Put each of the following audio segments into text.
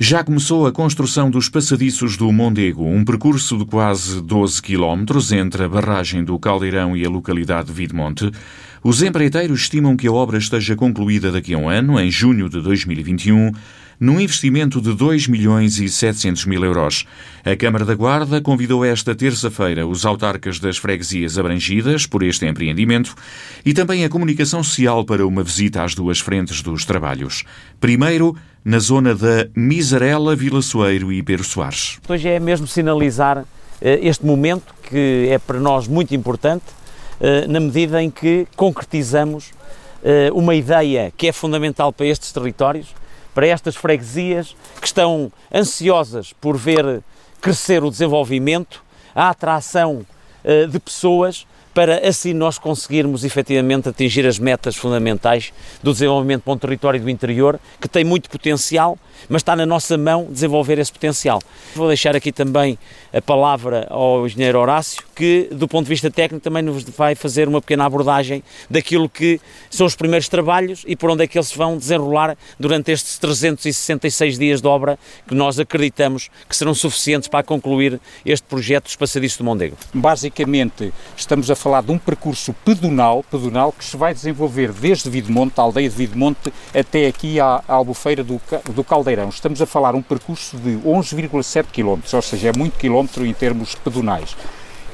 Já começou a construção dos passadiços do Mondego, um percurso de quase 12 quilómetros entre a barragem do Caldeirão e a localidade de Vidmonte. Os empreiteiros estimam que a obra esteja concluída daqui a um ano, em junho de 2021, num investimento de 2 milhões e 700 mil euros. A Câmara da Guarda convidou esta terça-feira os autarcas das freguesias abrangidas por este empreendimento e também a comunicação social para uma visita às duas frentes dos trabalhos. Primeiro, na zona da Miserela, Vila Soeiro e Pedro Soares. Hoje é mesmo sinalizar eh, este momento que é para nós muito importante, eh, na medida em que concretizamos eh, uma ideia que é fundamental para estes territórios, para estas freguesias que estão ansiosas por ver crescer o desenvolvimento, a atração de pessoas para assim nós conseguirmos efetivamente atingir as metas fundamentais do desenvolvimento para um território do interior que tem muito potencial, mas está na nossa mão desenvolver esse potencial. Vou deixar aqui também a palavra ao engenheiro Horácio, que do ponto de vista técnico também nos vai fazer uma pequena abordagem daquilo que são os primeiros trabalhos e por onde é que eles vão desenrolar durante estes 366 dias de obra que nós acreditamos que serão suficientes para concluir este projeto dos passadiços do Mondego. Basicamente, estamos a falar de um percurso pedonal, pedonal que se vai desenvolver desde Videmonte, a aldeia de Videmonte, até aqui à, albufeira do, do Caldeirão. Estamos a falar um percurso de 11,7 km, ou seja, é muito quilómetro em termos pedonais.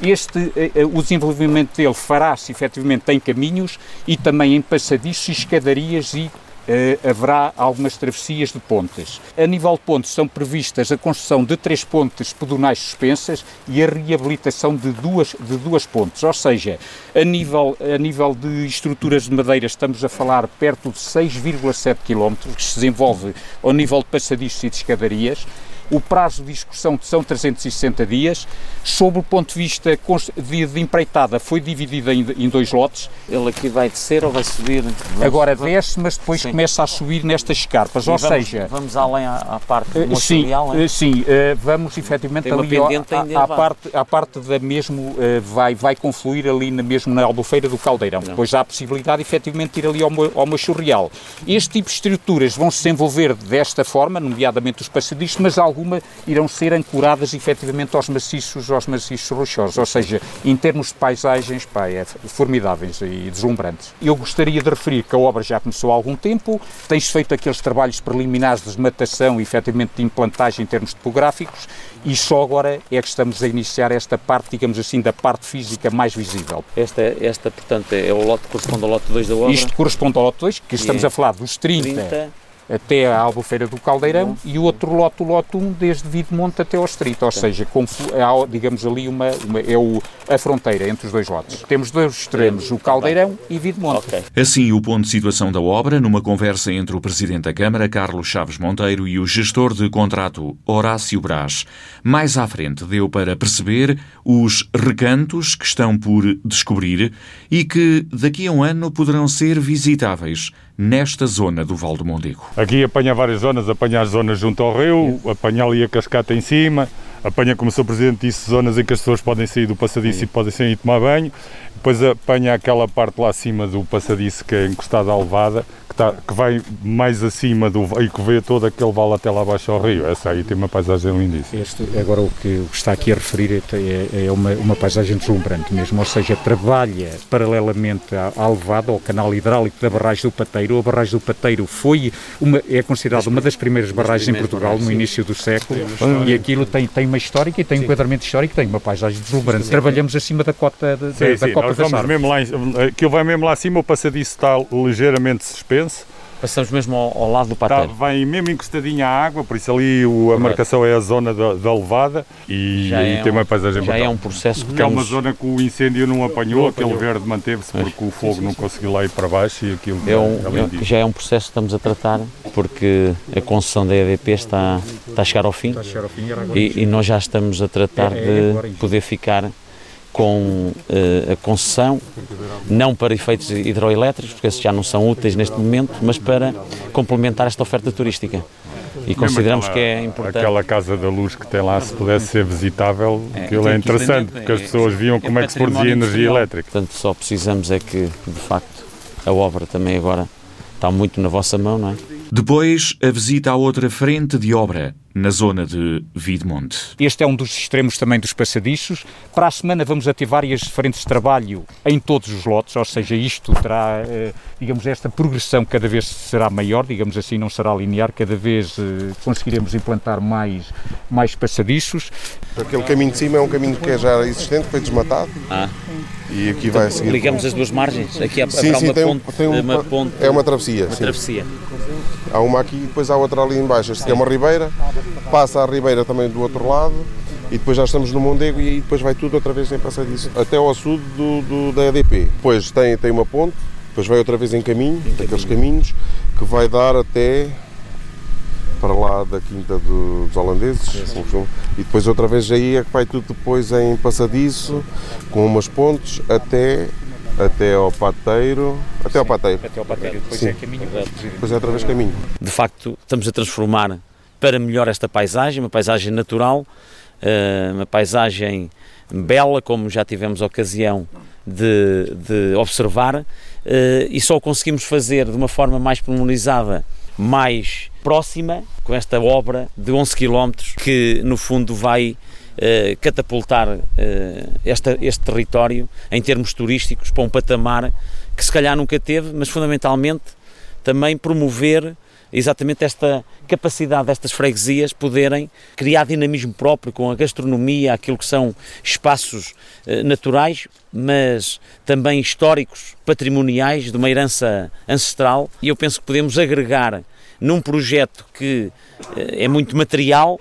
Este, eh, eh, o desenvolvimento dele fará-se efetivamente em caminhos e também em passadiços escadarias e Uh, haverá algumas travessias de pontes. A nível de pontes estão previstas a construção de três pontes pedonais suspensas e a reabilitação de duas, de duas pontes, ou seja, a nível, a nível de estruturas de madeira estamos a falar perto de 6,7 km, que se desenvolve ao nível de passadiços e de escadarias, o prazo de execução são 360 dias. Sob o ponto de vista de, empreitada, foi dividido em, dois lotes. Ele aqui vai descer ou vai subir? Vamos, Agora desce, mas depois sim. começa a subir nestas escarpas, e ou vamos, seja... Vamos além à, à parte uh, sim, uh, sim, uh, vamos efetivamente ali à, à, parte, à parte da mesmo, vai, vai confluir ali na, mesmo na albufeira do Caldeirão. Não. Depois há a possibilidade efetivamente de ir ali ao, ao Machorreal. Este tipo de estruturas vão se desenvolver desta forma, nomeadamente os passadiços, mas alguma irão ser ancoradas efetivamente aos maciços, aos maciços rochosos, ou seja, em termos de paisagens, pá, é formidáveis e deslumbrantes. Eu gostaria de referir que a obra já começou há algum tempo, tem-se feito aqueles trabalhos preliminares de desmatação e efetivamente de implantagem em termos topográficos e só agora é que estamos a iniciar esta parte, digamos assim, da parte física mais visível. Esta, esta portanto, é o lote que corresponde ao lote 2 da obra? Isto corresponde ao lote 2, que estamos é a falar dos 30, 30 até à Albufeira do Caldeirão uhum. e o outro lote, o lote 1, desde Videmonte até ao Estrito, ou seja, há, digamos ali, uma, uma, é o, a fronteira entre os dois lotes. Temos dois extremos, o Caldeirão e Videmonte. Okay. Assim, o ponto de situação da obra, numa conversa entre o Presidente da Câmara, Carlos Chaves Monteiro, e o gestor de contrato, Horácio Brás. Mais à frente, deu para perceber os recantos que estão por descobrir e que daqui a um ano poderão ser visitáveis nesta zona do Val do Mondego. Aqui apanha várias zonas, apanha as zonas junto ao rio, apanha ali a cascata em cima, apanha, como o Sr. Presidente disse, zonas em que as pessoas podem sair do passadiço Sim. e podem sair e tomar banho, depois apanha aquela parte lá acima do passadiço que é encostada à levada, que, tá, que vai mais acima do e que vê todo aquele vale até lá abaixo ao rio. Essa aí tem uma paisagem lindíssima. Este, agora o que está aqui a referir é, é, é uma, uma paisagem deslumbrante mesmo, ou seja, trabalha paralelamente à, à levada, ao canal hidráulico da barragem do Pateiro. A barragem do Pateiro foi uma, é considerada uma das primeiras barragens em Portugal no início do século e aquilo tem, tem uma história e tem um enquadramento histórico, tem uma paisagem deslumbrante. Trabalhamos acima da cota de, sim, da, sim, da Nós vamos mesmo lá, aquilo vai mesmo lá acima, o passadiço está ligeiramente suspenso Passamos mesmo ao, ao lado do pateiro. Tá, vem mesmo encostadinha à água, por isso ali o, a marcação é a zona da, da levada e, e tem um, uma paisagem Já é um processo que Porque é uma zona que o incêndio não apanhou, aquele verde manteve-se porque o fogo sim, sim, não conseguiu lá ir para baixo e aquilo é um, é, já é um processo que estamos a tratar porque a concessão da EDP está, está a chegar ao fim, chegar ao fim e, e, nós já estamos a tratar é, é de poder ficar com uh, a concessão, não para efeitos hidroelétricos, porque esses já não são úteis neste momento, mas para complementar esta oferta turística. E consideramos aquela, que é importante. Aquela Casa da Luz que tem lá, se pudesse ser visitável, é, aquilo é interessante, porque as pessoas viam é, como é que se produzia energia elétrica. Portanto, só precisamos é que, de facto, a obra também agora está muito na vossa mão, não é? Depois, a visita à outra frente de obra, na zona de Vidmonte. Este é um dos extremos também dos passadiços. Para a semana vamos ativar várias frentes de trabalho em todos os lotes, ou seja, isto terá, eh, digamos, esta progressão cada vez será maior, digamos assim, não será linear, cada vez eh, conseguiremos implantar mais, mais passadiços. Aquele caminho de cima é um caminho que é já existente, foi desmatado. Ah. E aqui vai seguir. Ligamos as duas margens? Aqui há, sim, sim, uma, tem, ponte, tem uma, uma ponte. É uma travessia. Uma sim. travessia. Há uma aqui e depois há outra ali embaixo. Esta é uma ribeira, passa a ribeira também do outro lado e depois já estamos no Mondego e depois vai tudo outra vez em passadiço até ao sul do, do, da EDP. Depois tem, tem uma ponte, depois vai outra vez em caminho, em daqueles caminhos, que vai dar até para lá da Quinta do, dos Holandeses e depois outra vez aí é que vai tudo depois em passadiço com umas pontes até até ao pateiro. Até ao pateiro. até ao pateiro. Depois Sim. é caminho depois é outra vez caminho de facto estamos a transformar para melhor esta paisagem uma paisagem natural uma paisagem bela como já tivemos ocasião de, de observar e só conseguimos fazer de uma forma mais pormenorizada mais próxima com esta obra de 11 km que no fundo vai uh, catapultar uh, esta, este território em termos turísticos para um patamar que se calhar nunca teve, mas fundamentalmente também promover exatamente esta capacidade destas freguesias poderem criar dinamismo próprio com a gastronomia, aquilo que são espaços eh, naturais, mas também históricos, patrimoniais, de uma herança ancestral, e eu penso que podemos agregar num projeto que eh, é muito material,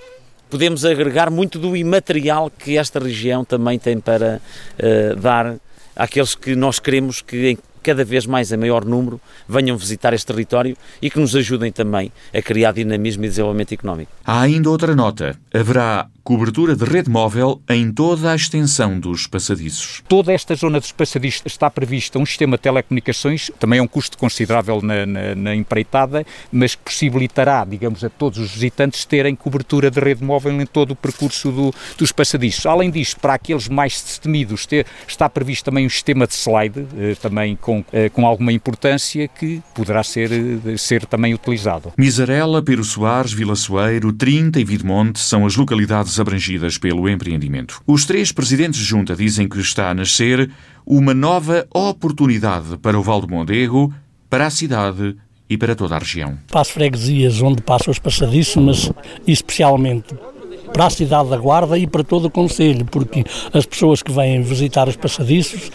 podemos agregar muito do imaterial que esta região também tem para uh, dar àqueles que nós queremos que em cada vez mais em maior número venham visitar este território e que nos ajudem também a criar dinamismo e desenvolvimento económico. Há ainda outra nota. Haverá cobertura de rede móvel em toda a extensão dos passadiços. Toda esta zona dos passadiços está prevista um sistema de telecomunicações, também é um custo considerável na, na, na, empreitada, mas que possibilitará, digamos, a todos os visitantes terem cobertura de rede móvel em todo o percurso do, dos passadiços. Além disso, para aqueles mais destemidos, ter, está previsto também um sistema de slide, eh, também com, eh, com alguma importância, que poderá ser, eh, ser também utilizado. Misarela, Pero Soares, Vila Soeiro, Trinta e Vidmonte são as localidades abrangidas pelo empreendimento. Os três presidentes de junta dizem que está a nascer uma nova oportunidade para o Val do Mondego, para a cidade e para toda a região. Para as freguesias onde passam os passadiços, mas especialmente para a cidade da Guarda e para todo o Conselho, porque as pessoas que vêm visitar os passadiços,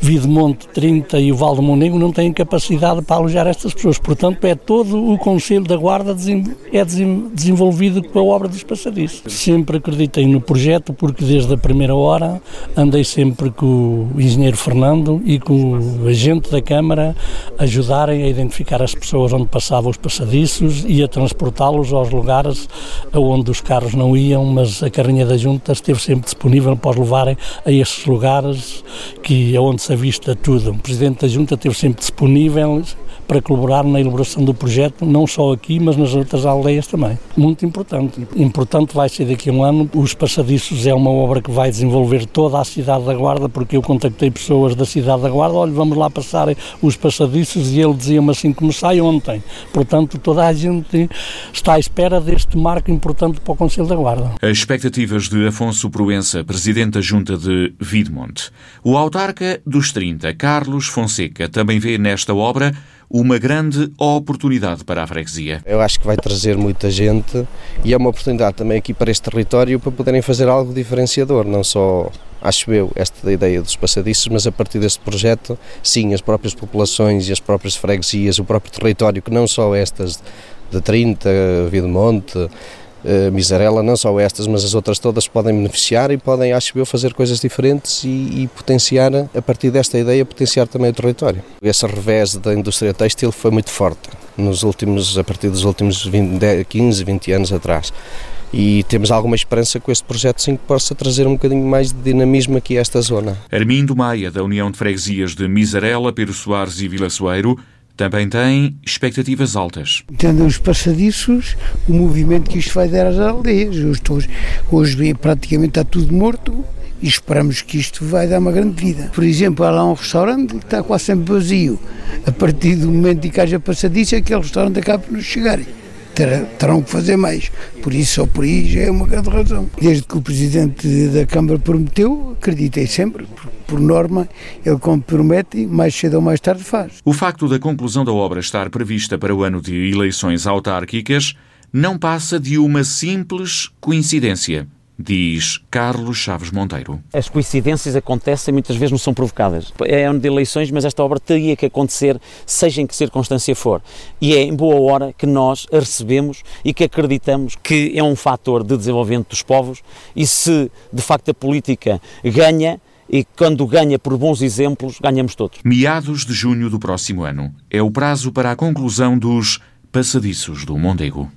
Videmonte 30 e o Val do Monego não têm capacidade para alojar estas pessoas. Portanto, é todo o Conselho da Guarda é desenvolvido com a obra dos passadiços. Sempre acreditei no projeto, porque desde a primeira hora andei sempre com o engenheiro Fernando e com o agente da Câmara ajudarem a identificar as pessoas onde passavam os passadiços e a transportá-los aos lugares onde os carros não iam mas a carrinha da Junta esteve sempre disponível para os levarem a estes lugares que é onde se avista tudo. O Presidente da Junta esteve sempre disponível para colaborar na elaboração do projeto, não só aqui, mas nas outras aldeias também. Muito importante. Importante vai ser daqui a um ano. Os Passadiços é uma obra que vai desenvolver toda a cidade da Guarda, porque eu contactei pessoas da cidade da Guarda, olha, vamos lá passar os Passadiços, e ele dizia-me assim como sai ontem. Portanto, toda a gente está à espera deste marco importante para o Conselho da Guarda. As expectativas de Afonso Proença, Presidente da Junta de Vidmonte. O autarca dos 30, Carlos Fonseca, também vê nesta obra uma grande oportunidade para a freguesia. Eu acho que vai trazer muita gente e é uma oportunidade também aqui para este território para poderem fazer algo diferenciador, não só acho eu, esta ideia dos passadiços, mas a partir deste projeto, sim, as próprias populações e as próprias freguesias, o próprio território, que não só estas de 30, Videmonte, uh, Miserela, não só estas, mas as outras todas podem beneficiar e podem, acho eu, fazer coisas diferentes e, e, potenciar, a partir desta ideia, potenciar também o território. Esse revés da indústria têxtil foi muito forte, nos últimos, a partir dos últimos 20, 15, 20 anos atrás. E temos alguma esperança com este projeto sim que possa trazer um bocadinho mais de dinamismo aqui a esta zona. Armindo Maia, da União de Freguesias de Miserela, Pedro Soares e Vila Soeiro, também tem expectativas altas. Tendo os passadiços, o movimento que isto vai dar às aldeias. Hoje, hoje praticamente está tudo morto e esperamos que isto vai dar uma grande vida. Por exemplo, há lá um restaurante que está quase sempre vazio. A partir do momento em que haja passadiço, aquele restaurante acaba por nos chegar. Terão que fazer mais. Por isso, só por aí já é uma grande razão. Desde que o Presidente da Câmara prometeu, acreditei sempre, por norma, ele quando promete, mais cedo ou mais tarde faz. O facto da conclusão da obra estar prevista para o ano de eleições autárquicas não passa de uma simples coincidência diz Carlos Chaves Monteiro. As coincidências acontecem, muitas vezes não são provocadas. É ano de eleições, mas esta obra teria que acontecer, seja em que circunstância for. E é em boa hora que nós a recebemos e que acreditamos que é um fator de desenvolvimento dos povos e se de facto a política ganha, e quando ganha por bons exemplos, ganhamos todos. Meados de junho do próximo ano é o prazo para a conclusão dos passadiços do Mondego.